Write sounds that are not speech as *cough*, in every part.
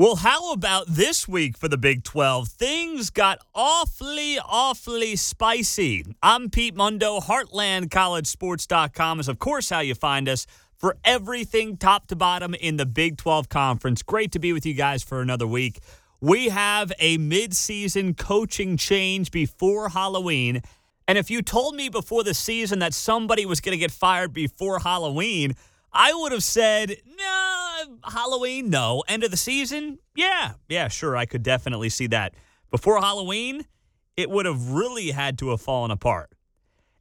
Well, how about this week for the Big 12? Things got awfully, awfully spicy. I'm Pete Mundo. HeartlandCollegeSports.com is, of course, how you find us for everything top to bottom in the Big 12 Conference. Great to be with you guys for another week. We have a midseason coaching change before Halloween. And if you told me before the season that somebody was going to get fired before Halloween, I would have said, no, Halloween, no. End of the season, yeah, yeah, sure, I could definitely see that. Before Halloween, it would have really had to have fallen apart.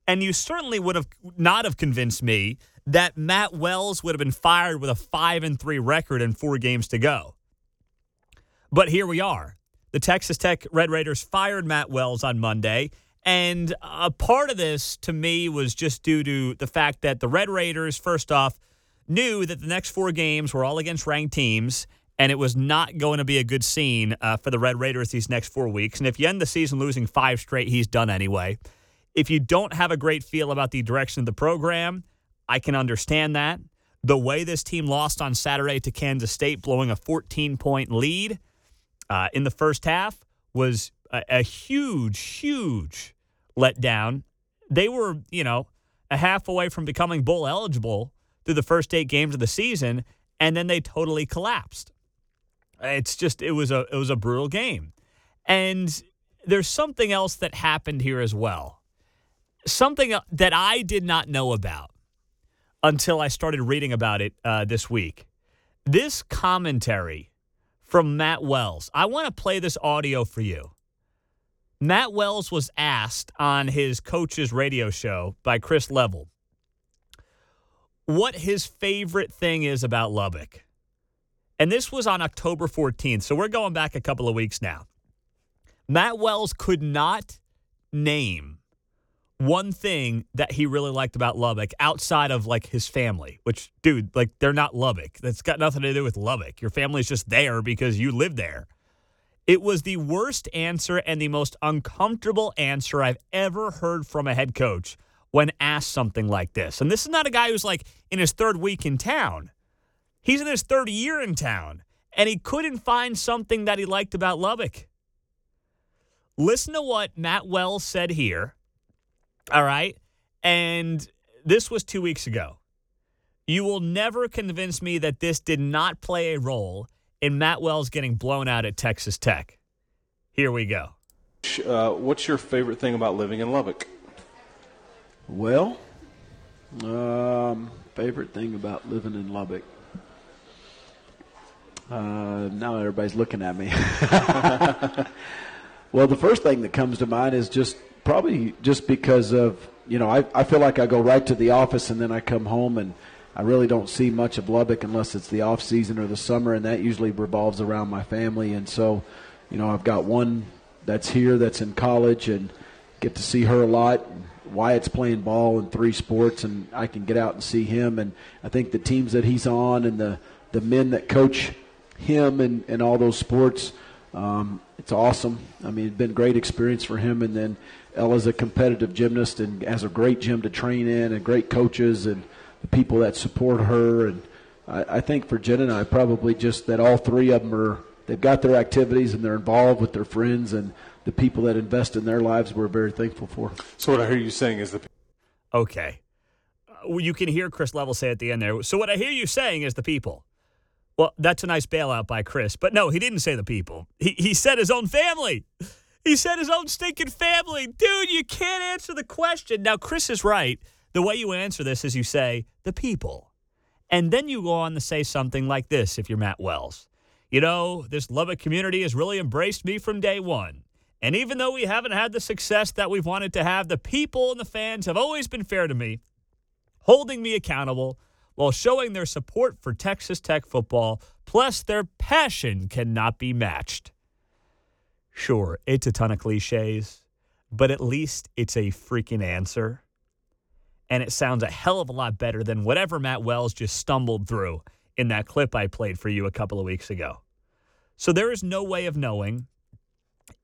And you certainly would have not have convinced me that Matt Wells would have been fired with a 5 and 3 record and 4 games to go. But here we are. The Texas Tech Red Raiders fired Matt Wells on Monday. And a part of this to me was just due to the fact that the Red Raiders, first off, knew that the next four games were all against ranked teams, and it was not going to be a good scene uh, for the Red Raiders these next four weeks. And if you end the season losing five straight, he's done anyway. If you don't have a great feel about the direction of the program, I can understand that. The way this team lost on Saturday to Kansas State, blowing a 14 point lead uh, in the first half, was a, a huge, huge letdown. They were, you know, a half away from becoming bowl eligible through the first eight games of the season, and then they totally collapsed. It's just it was a it was a brutal game, and there's something else that happened here as well, something that I did not know about until I started reading about it uh, this week. This commentary from Matt Wells. I want to play this audio for you. Matt Wells was asked on his coach's radio show by Chris Level what his favorite thing is about Lubbock. And this was on October 14th. So we're going back a couple of weeks now. Matt Wells could not name one thing that he really liked about Lubbock outside of like his family, which, dude, like they're not Lubbock. That's got nothing to do with Lubbock. Your family's just there because you live there. It was the worst answer and the most uncomfortable answer I've ever heard from a head coach when asked something like this. And this is not a guy who's like in his third week in town. He's in his third year in town, and he couldn't find something that he liked about Lubbock. Listen to what Matt Wells said here. All right. And this was two weeks ago. You will never convince me that this did not play a role in Matt Wells getting blown out at Texas Tech. Here we go. Uh, what's your favorite thing about living in Lubbock? Well, um, favorite thing about living in Lubbock. Uh, now everybody's looking at me. *laughs* well, the first thing that comes to mind is just probably just because of you know I, I feel like I go right to the office and then I come home and I really don't see much of Lubbock unless it's the off season or the summer, and that usually revolves around my family. And so, you know, I've got one that's here that's in college and get to see her a lot. Wyatt's playing ball in three sports, and I can get out and see him. And I think the teams that he's on and the, the men that coach him and, and all those sports, um, it's awesome. I mean, it's been great experience for him. And then Ella's a competitive gymnast and has a great gym to train in and great coaches and the people that support her. And I, I think for Jen and I, probably just that all three of them are, they've got their activities and they're involved with their friends and – the people that invest in their lives we're very thankful for. So what I hear you saying is the okay. Uh, you can hear Chris Level say at the end there. So what I hear you saying is the people. Well, that's a nice bailout by Chris, but no, he didn't say the people. He he said his own family. He said his own stinking family. Dude, you can't answer the question. Now, Chris is right. The way you answer this is you say the people. And then you go on to say something like this if you're Matt Wells. You know, this Lubbock community has really embraced me from day one. And even though we haven't had the success that we've wanted to have, the people and the fans have always been fair to me, holding me accountable while showing their support for Texas Tech football, plus their passion cannot be matched. Sure, it's a ton of cliches, but at least it's a freaking answer. And it sounds a hell of a lot better than whatever Matt Wells just stumbled through in that clip I played for you a couple of weeks ago. So there is no way of knowing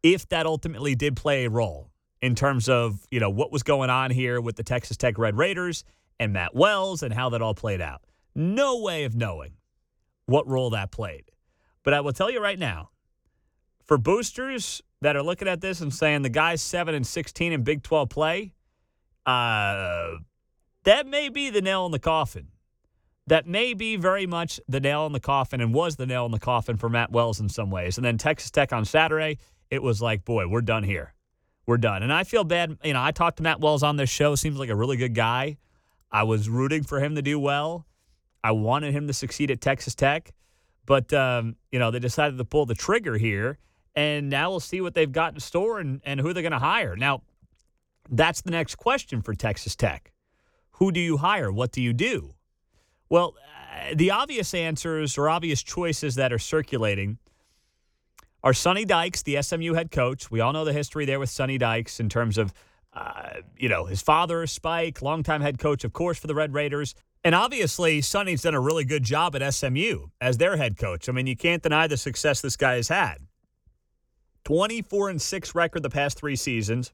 if that ultimately did play a role in terms of, you know, what was going on here with the Texas Tech Red Raiders and Matt Wells and how that all played out. No way of knowing what role that played. But I will tell you right now, for boosters that are looking at this and saying the guy's 7 and 16 in Big 12 play, uh, that may be the nail in the coffin. That may be very much the nail in the coffin and was the nail in the coffin for Matt Wells in some ways. And then Texas Tech on Saturday, it was like, boy, we're done here. We're done. And I feel bad. You know, I talked to Matt Wells on this show. Seems like a really good guy. I was rooting for him to do well. I wanted him to succeed at Texas Tech. But, um, you know, they decided to pull the trigger here. And now we'll see what they've got in store and, and who they're going to hire. Now, that's the next question for Texas Tech. Who do you hire? What do you do? Well, uh, the obvious answers or obvious choices that are circulating are Sonny Dykes, the SMU head coach. We all know the history there with Sonny Dykes in terms of, uh, you know, his father, Spike, longtime head coach, of course, for the Red Raiders. And obviously, Sonny's done a really good job at SMU as their head coach. I mean, you can't deny the success this guy has had. 24 and 6 record the past three seasons,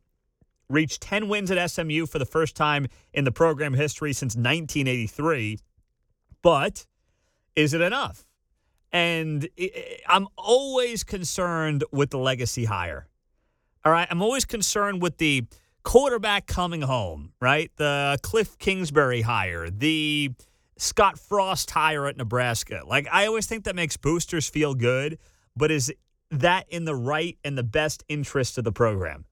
reached 10 wins at SMU for the first time in the program history since 1983. But is it enough? And I'm always concerned with the legacy hire. All right. I'm always concerned with the quarterback coming home, right? The Cliff Kingsbury hire, the Scott Frost hire at Nebraska. Like, I always think that makes boosters feel good, but is that in the right and the best interest of the program?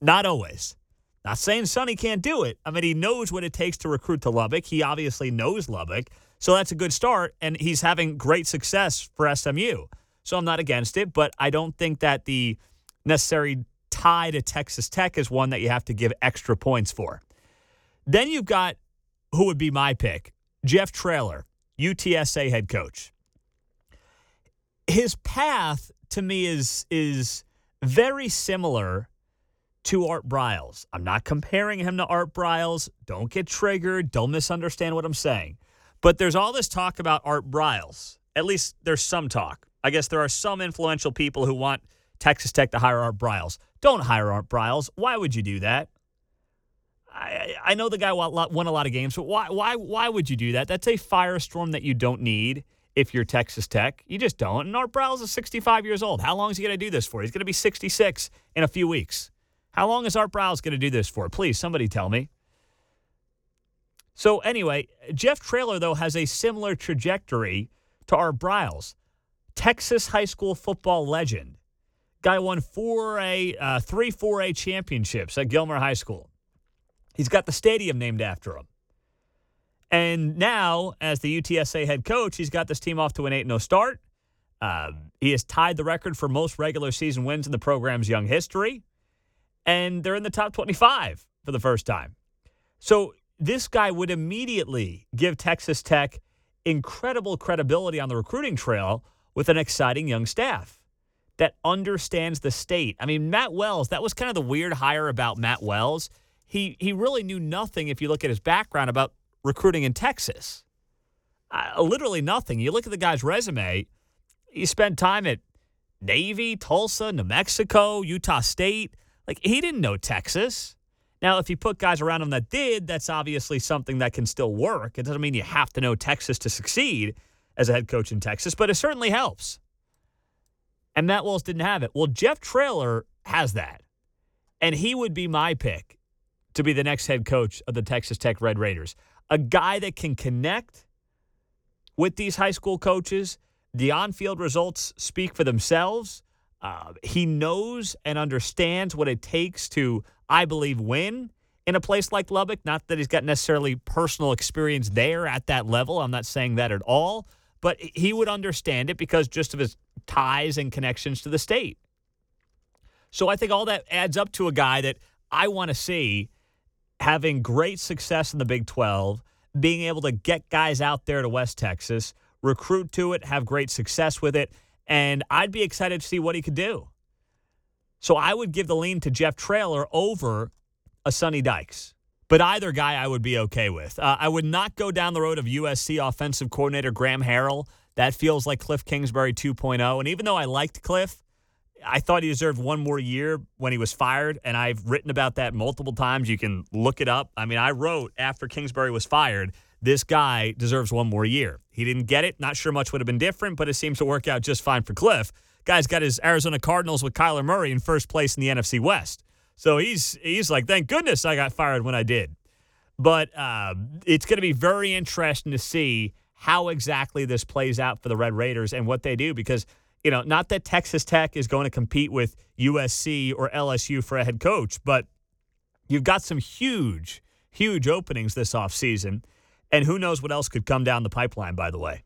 Not always. Not saying Sonny can't do it. I mean, he knows what it takes to recruit to Lubbock. He obviously knows Lubbock. So that's a good start, and he's having great success for SMU. So I'm not against it, but I don't think that the necessary tie to Texas Tech is one that you have to give extra points for. Then you've got who would be my pick Jeff Traylor, UTSA head coach. His path to me is is very similar to Art Briles. I'm not comparing him to Art Briles. Don't get triggered. Don't misunderstand what I'm saying. But there's all this talk about Art Briles. At least there's some talk. I guess there are some influential people who want Texas Tech to hire Art Briles. Don't hire Art Briles. Why would you do that? I, I know the guy won a lot of games, but why, why, why would you do that? That's a firestorm that you don't need if you're Texas Tech. You just don't. And Art Briles is 65 years old. How long is he going to do this for? He's going to be 66 in a few weeks. How long is Art Briles going to do this for? Please, somebody tell me. So anyway, Jeff Traylor though has a similar trajectory to Art Briles, Texas high school football legend. Guy won four A, uh, three four A championships at Gilmer High School. He's got the stadium named after him. And now, as the UTSA head coach, he's got this team off to an 8 0 start. Uh, he has tied the record for most regular season wins in the program's young history. And they're in the top 25 for the first time. So this guy would immediately give Texas Tech incredible credibility on the recruiting trail with an exciting young staff that understands the state. I mean, Matt Wells, that was kind of the weird hire about Matt Wells. He he really knew nothing if you look at his background about recruiting in Texas. Uh, literally nothing. You look at the guy's resume, he spent time at Navy, Tulsa, New Mexico, Utah State. Like he didn't know Texas. Now, if you put guys around him that did, that's obviously something that can still work. It doesn't mean you have to know Texas to succeed as a head coach in Texas, but it certainly helps. And Matt Wells didn't have it. Well, Jeff Traylor has that. And he would be my pick to be the next head coach of the Texas Tech Red Raiders. A guy that can connect with these high school coaches. The on field results speak for themselves. Uh, he knows and understands what it takes to I believe, win in a place like Lubbock. Not that he's got necessarily personal experience there at that level. I'm not saying that at all. But he would understand it because just of his ties and connections to the state. So I think all that adds up to a guy that I want to see having great success in the Big 12, being able to get guys out there to West Texas, recruit to it, have great success with it. And I'd be excited to see what he could do. So I would give the lean to Jeff Traylor over a Sonny Dykes. But either guy I would be okay with. Uh, I would not go down the road of USC offensive coordinator Graham Harrell. That feels like Cliff Kingsbury 2.0. And even though I liked Cliff, I thought he deserved one more year when he was fired. And I've written about that multiple times. You can look it up. I mean, I wrote after Kingsbury was fired this guy deserves one more year. He didn't get it. Not sure much would have been different, but it seems to work out just fine for Cliff. Guy's got his Arizona Cardinals with Kyler Murray in first place in the NFC West. So he's he's like, thank goodness I got fired when I did. But uh, it's going to be very interesting to see how exactly this plays out for the Red Raiders and what they do because, you know, not that Texas Tech is going to compete with USC or LSU for a head coach, but you've got some huge, huge openings this offseason. And who knows what else could come down the pipeline, by the way.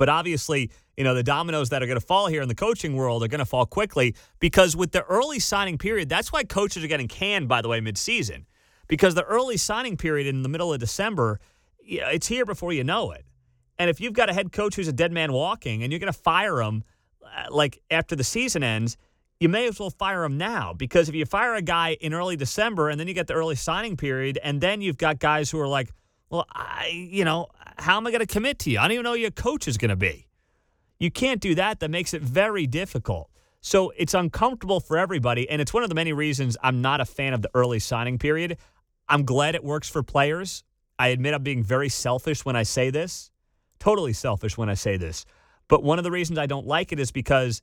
But obviously, you know, the dominoes that are going to fall here in the coaching world are going to fall quickly because with the early signing period, that's why coaches are getting canned, by the way, midseason. Because the early signing period in the middle of December, it's here before you know it. And if you've got a head coach who's a dead man walking and you're going to fire him uh, like after the season ends, you may as well fire him now because if you fire a guy in early December and then you get the early signing period and then you've got guys who are like, well, I, you know, how am I going to commit to you? I don't even know who your coach is going to be. You can't do that. That makes it very difficult. So it's uncomfortable for everybody. And it's one of the many reasons I'm not a fan of the early signing period. I'm glad it works for players. I admit I'm being very selfish when I say this totally selfish when I say this. But one of the reasons I don't like it is because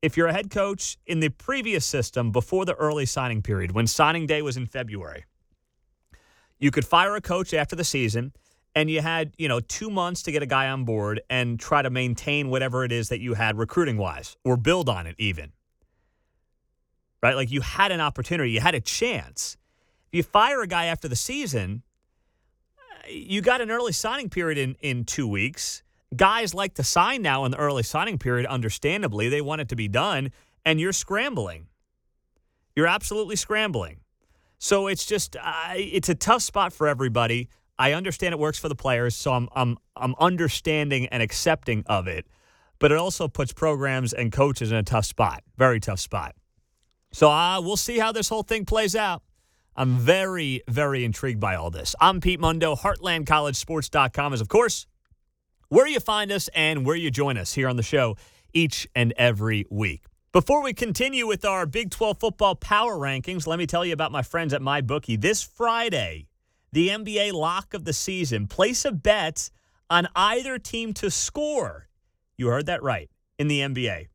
if you're a head coach in the previous system before the early signing period, when signing day was in February, you could fire a coach after the season and you had, you know, 2 months to get a guy on board and try to maintain whatever it is that you had recruiting wise or build on it even. Right? Like you had an opportunity, you had a chance. If you fire a guy after the season, you got an early signing period in, in two weeks. Guys like to sign now in the early signing period, understandably. They want it to be done, and you're scrambling. You're absolutely scrambling. So it's just, uh, it's a tough spot for everybody. I understand it works for the players, so I'm, I'm, I'm understanding and accepting of it. But it also puts programs and coaches in a tough spot, very tough spot. So uh, we'll see how this whole thing plays out. I'm very, very intrigued by all this. I'm Pete Mundo. HeartlandCollegeSports.com is, of course, where you find us and where you join us here on the show each and every week. Before we continue with our Big 12 football power rankings, let me tell you about my friends at MyBookie. This Friday, the NBA lock of the season, place a bet on either team to score. You heard that right in the NBA.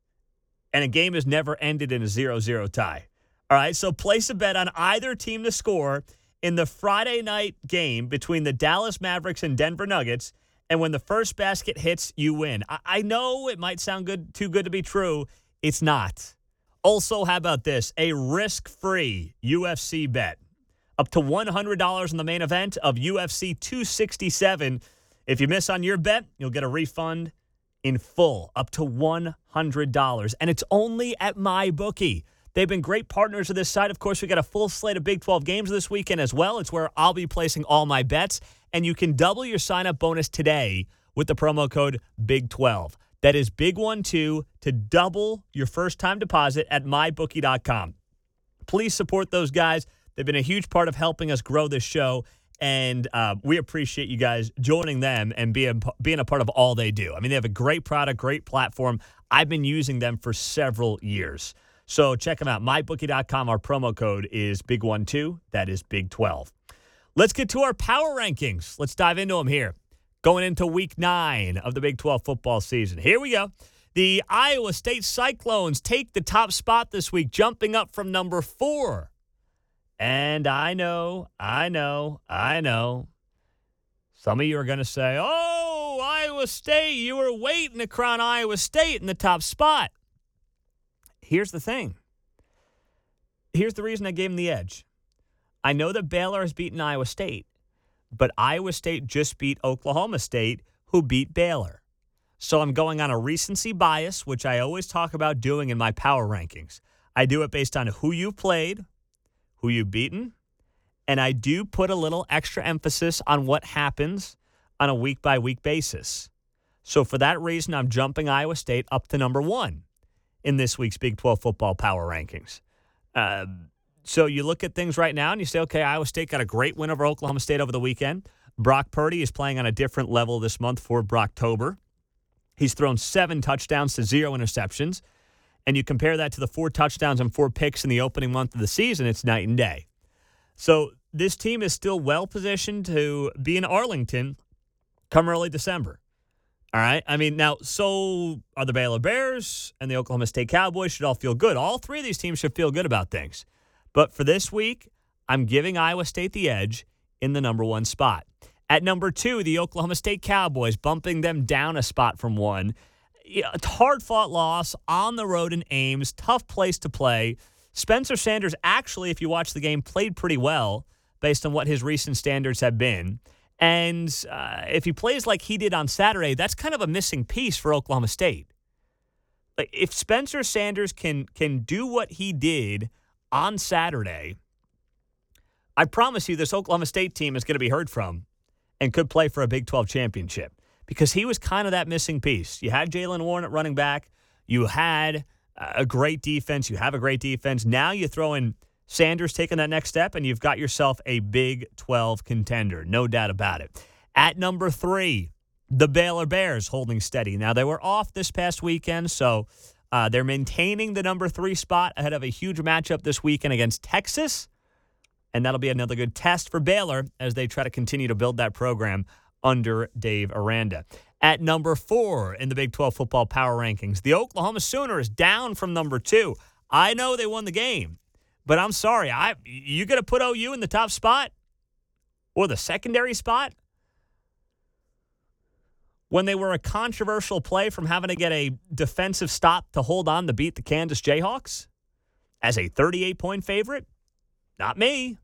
And a game has never ended in a 0 0 tie. All right, so place a bet on either team to score in the Friday night game between the Dallas Mavericks and Denver Nuggets. And when the first basket hits, you win. I, I know it might sound good, too good to be true. It's not. Also, how about this? A risk free UFC bet. Up to $100 in the main event of UFC 267. If you miss on your bet, you'll get a refund in full, up to $100. And it's only at MyBookie. They've been great partners of this site. Of course, we got a full slate of Big 12 games this weekend as well. It's where I'll be placing all my bets. And you can double your sign up bonus today with the promo code BIG12. That is Big One Two to double your first time deposit at mybookie.com. Please support those guys. They've been a huge part of helping us grow this show. And uh, we appreciate you guys joining them and being, being a part of all they do. I mean, they have a great product, great platform. I've been using them for several years. So check them out. MyBookie.com. Our promo code is Big12. That is Big 12. Let's get to our power rankings. Let's dive into them here. Going into week nine of the Big 12 football season. Here we go. The Iowa State Cyclones take the top spot this week, jumping up from number four. And I know, I know, I know. Some of you are going to say, oh, Iowa State, you were waiting to crown Iowa State in the top spot. Here's the thing. Here's the reason I gave him the edge. I know that Baylor has beaten Iowa State, but Iowa State just beat Oklahoma State, who beat Baylor. So I'm going on a recency bias, which I always talk about doing in my power rankings. I do it based on who you've played, who you've beaten, and I do put a little extra emphasis on what happens on a week by week basis. So for that reason, I'm jumping Iowa State up to number one in this week's Big 12 football power rankings. Uh, so you look at things right now and you say, okay, Iowa State got a great win over Oklahoma State over the weekend. Brock Purdy is playing on a different level this month for Brocktober. He's thrown seven touchdowns to zero interceptions. And you compare that to the four touchdowns and four picks in the opening month of the season, it's night and day. So this team is still well positioned to be in Arlington come early December. All right. I mean, now, so are the Baylor Bears and the Oklahoma State Cowboys should all feel good. All three of these teams should feel good about things. But for this week, I'm giving Iowa State the edge in the number one spot. At number two, the Oklahoma State Cowboys, bumping them down a spot from one. A hard fought loss on the road in Ames, tough place to play. Spencer Sanders actually, if you watch the game, played pretty well based on what his recent standards have been. And uh, if he plays like he did on Saturday, that's kind of a missing piece for Oklahoma State. If Spencer Sanders can can do what he did on Saturday, I promise you this Oklahoma State team is going to be heard from and could play for a Big 12 championship because he was kind of that missing piece. You had Jaylen Warren at running back. You had a great defense. You have a great defense. Now you throw in Sanders taking that next step, and you've got yourself a Big 12 contender. No doubt about it. At number three, the Baylor Bears holding steady. Now, they were off this past weekend, so uh, they're maintaining the number three spot ahead of a huge matchup this weekend against Texas. And that'll be another good test for Baylor as they try to continue to build that program under Dave Aranda. At number four in the Big 12 football power rankings, the Oklahoma Sooners down from number two. I know they won the game, but I'm sorry. I you going to put OU in the top spot or the secondary spot when they were a controversial play from having to get a defensive stop to hold on to beat the Kansas Jayhawks as a 38 point favorite? Not me.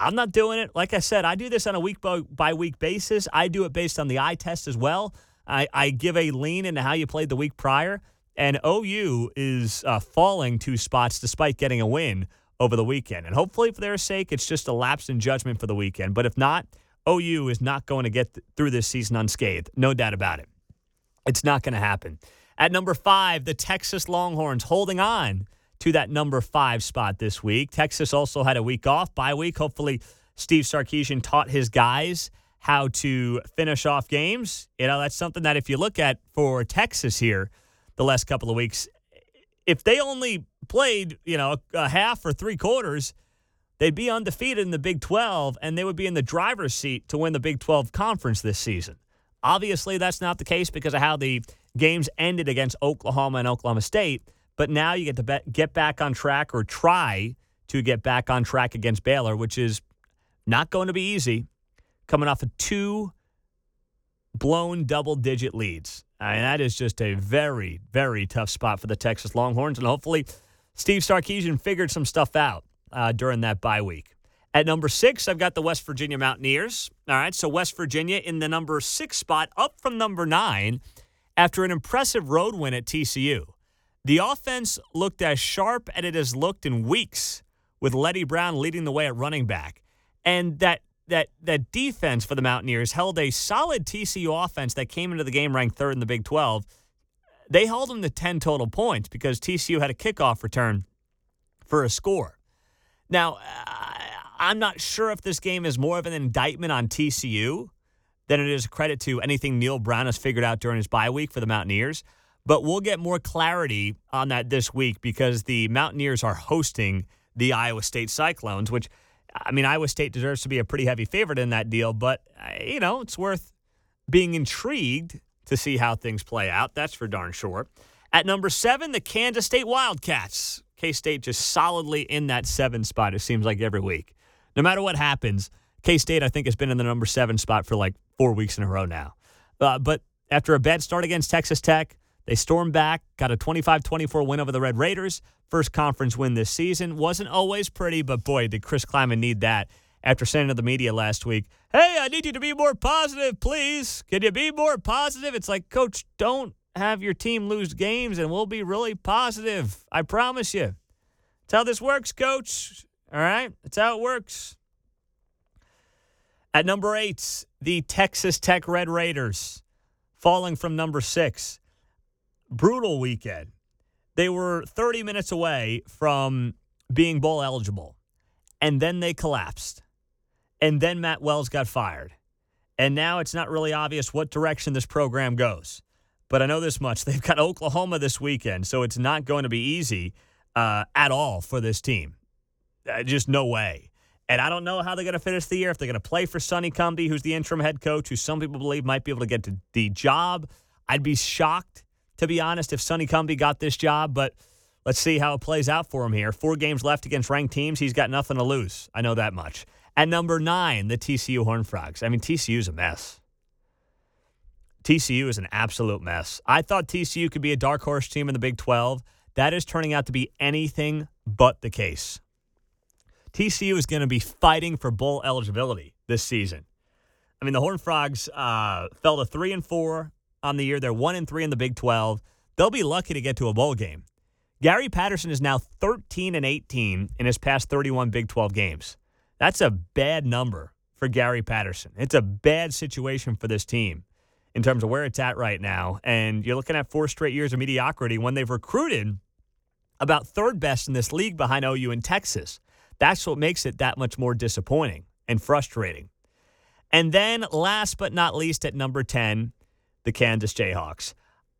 I'm not doing it. Like I said, I do this on a week by week basis. I do it based on the eye test as well. I, I give a lean into how you played the week prior, and OU is uh, falling two spots despite getting a win over the weekend. And hopefully, for their sake, it's just a lapse in judgment for the weekend. But if not, OU is not going to get th- through this season unscathed. No doubt about it. It's not going to happen. At number five, the Texas Longhorns holding on to that number five spot this week. Texas also had a week off, bye week. Hopefully, Steve Sarkisian taught his guys how to finish off games. You know, that's something that if you look at for Texas here the last couple of weeks, if they only played, you know, a half or three quarters, they'd be undefeated in the Big 12 and they would be in the driver's seat to win the Big 12 conference this season. Obviously, that's not the case because of how the games ended against Oklahoma and Oklahoma State. But now you get to be- get back on track or try to get back on track against Baylor, which is not going to be easy, coming off of two blown double digit leads. I mean, that is just a very, very tough spot for the Texas Longhorns. And hopefully, Steve Sarkisian figured some stuff out uh, during that bye week. At number six, I've got the West Virginia Mountaineers. All right, so West Virginia in the number six spot, up from number nine after an impressive road win at TCU. The offense looked as sharp as it has looked in weeks, with Leddie Brown leading the way at running back. And that that that defense for the Mountaineers held a solid TCU offense that came into the game ranked third in the Big 12. They held them to 10 total points because TCU had a kickoff return for a score. Now, I'm not sure if this game is more of an indictment on TCU than it is a credit to anything Neal Brown has figured out during his bye week for the Mountaineers. But we'll get more clarity on that this week because the Mountaineers are hosting the Iowa State Cyclones, which, I mean, Iowa State deserves to be a pretty heavy favorite in that deal, but, uh, you know, it's worth being intrigued to see how things play out. That's for darn sure. At number seven, the Kansas State Wildcats. K State just solidly in that seven spot, it seems like every week. No matter what happens, K State, I think, has been in the number seven spot for like four weeks in a row now. Uh, but after a bad start against Texas Tech, they stormed back, got a 25 24 win over the Red Raiders. First conference win this season. Wasn't always pretty, but boy, did Chris Klieman need that after saying to the media last week, Hey, I need you to be more positive, please. Can you be more positive? It's like, Coach, don't have your team lose games and we'll be really positive. I promise you. That's how this works, Coach. All right? That's how it works. At number eight, the Texas Tech Red Raiders, falling from number six brutal weekend. They were 30 minutes away from being bowl eligible, and then they collapsed. And then Matt Wells got fired. And now it's not really obvious what direction this program goes. But I know this much *laughs* they've got Oklahoma this weekend, so it's not going to be easy uh, at all for this team. Uh, just no way. And I don't know how they're going to finish the year. If they're going to play for Sonny Cumbie, who's the interim head coach, who some people believe might be able to get the job. I'd be shocked, to be honest, if Sonny Cumbie got this job, but let's see how it plays out for him here. Four games left against ranked teams. He's got nothing to lose. I know that much. At number nine, the TCU Horned Frogs. I mean, TCU's a mess. TCU is an absolute mess. I thought TCU could be a dark horse team in the Big 12. That is turning out to be anything but the case. TCU is going to be fighting for bowl eligibility this season. I mean, the Horned Frogs uh, fell to three and four on the year. They're one and three in the Big 12. They'll be lucky to get to a bowl game. Gary Patterson is now 13 and 18 in his past 31 Big 12 games. That's a bad number for Gary Patterson. It's a bad situation for this team in terms of where it's at right now. And you're looking at four straight years of mediocrity when they've recruited about third best in this league behind OU and Texas. That's what makes it that much more disappointing and frustrating. And then, last but not least, at number 10, the Kansas Jayhawks.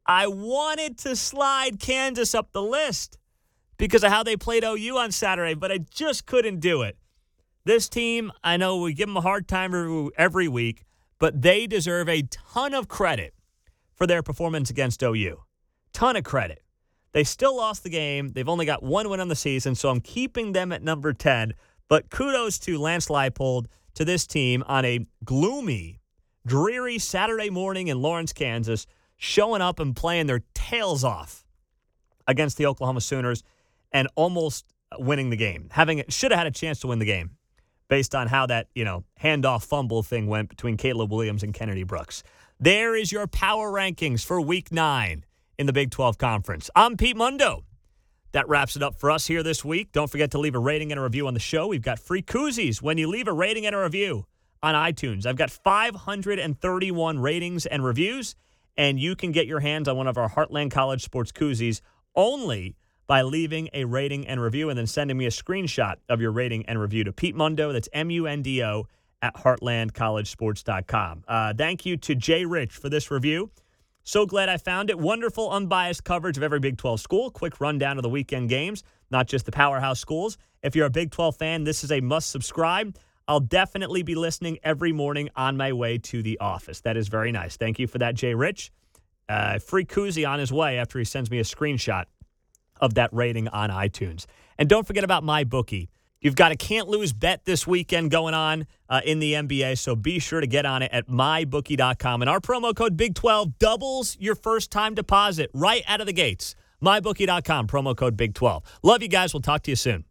I wanted to slide Kansas up the list because of how they played OU on Saturday, but I just couldn't do it. This team, I know we give them a hard time every week, but they deserve a ton of credit for their performance against OU. Ton of credit. They still lost the game. They've only got one win on the season, so I'm keeping them at number 10. But kudos to Lance Leipold, to this team on a gloomy, dreary Saturday morning in Lawrence, Kansas, showing up and playing their tails off against the Oklahoma Sooners and almost winning the game. Having should have had a chance to win the game based on how that, you know, handoff fumble thing went between Caleb Williams and Kennedy Brooks. There is your power rankings for week 9 in the Big 12 Conference. I'm Pete Mundo. That wraps it up for us here this week. Don't forget to leave a rating and a review on the show. We've got free koozies when you leave a rating and a review on iTunes. I've got 531 ratings and reviews, and you can get your hands on one of our Heartland College Sports koozies only by leaving a rating and review and then sending me a screenshot of your rating and review to Pete Mundo. That's M U N D O at heartlandcollegesports.com. Uh, thank you to Jay Rich for this review. So glad I found it. Wonderful, unbiased coverage of every Big 12 school. Quick rundown of the weekend games, not just the powerhouse schools. If you're a Big 12 fan, this is a must subscribe. I'll definitely be listening every morning on my way to the office. That is very nice. Thank you for that, Jay Rich. Uh, free koozie on his way after he sends me a screenshot of that rating on iTunes. And don't forget about MyBookie. You've got a can't lose bet this weekend going on uh, in the NBA, so be sure to get on it at mybookie.com. And our promo code Big12 doubles your first time deposit right out of the gates. Mybookie.com, promo code Big12. Love you guys. We'll talk to you soon.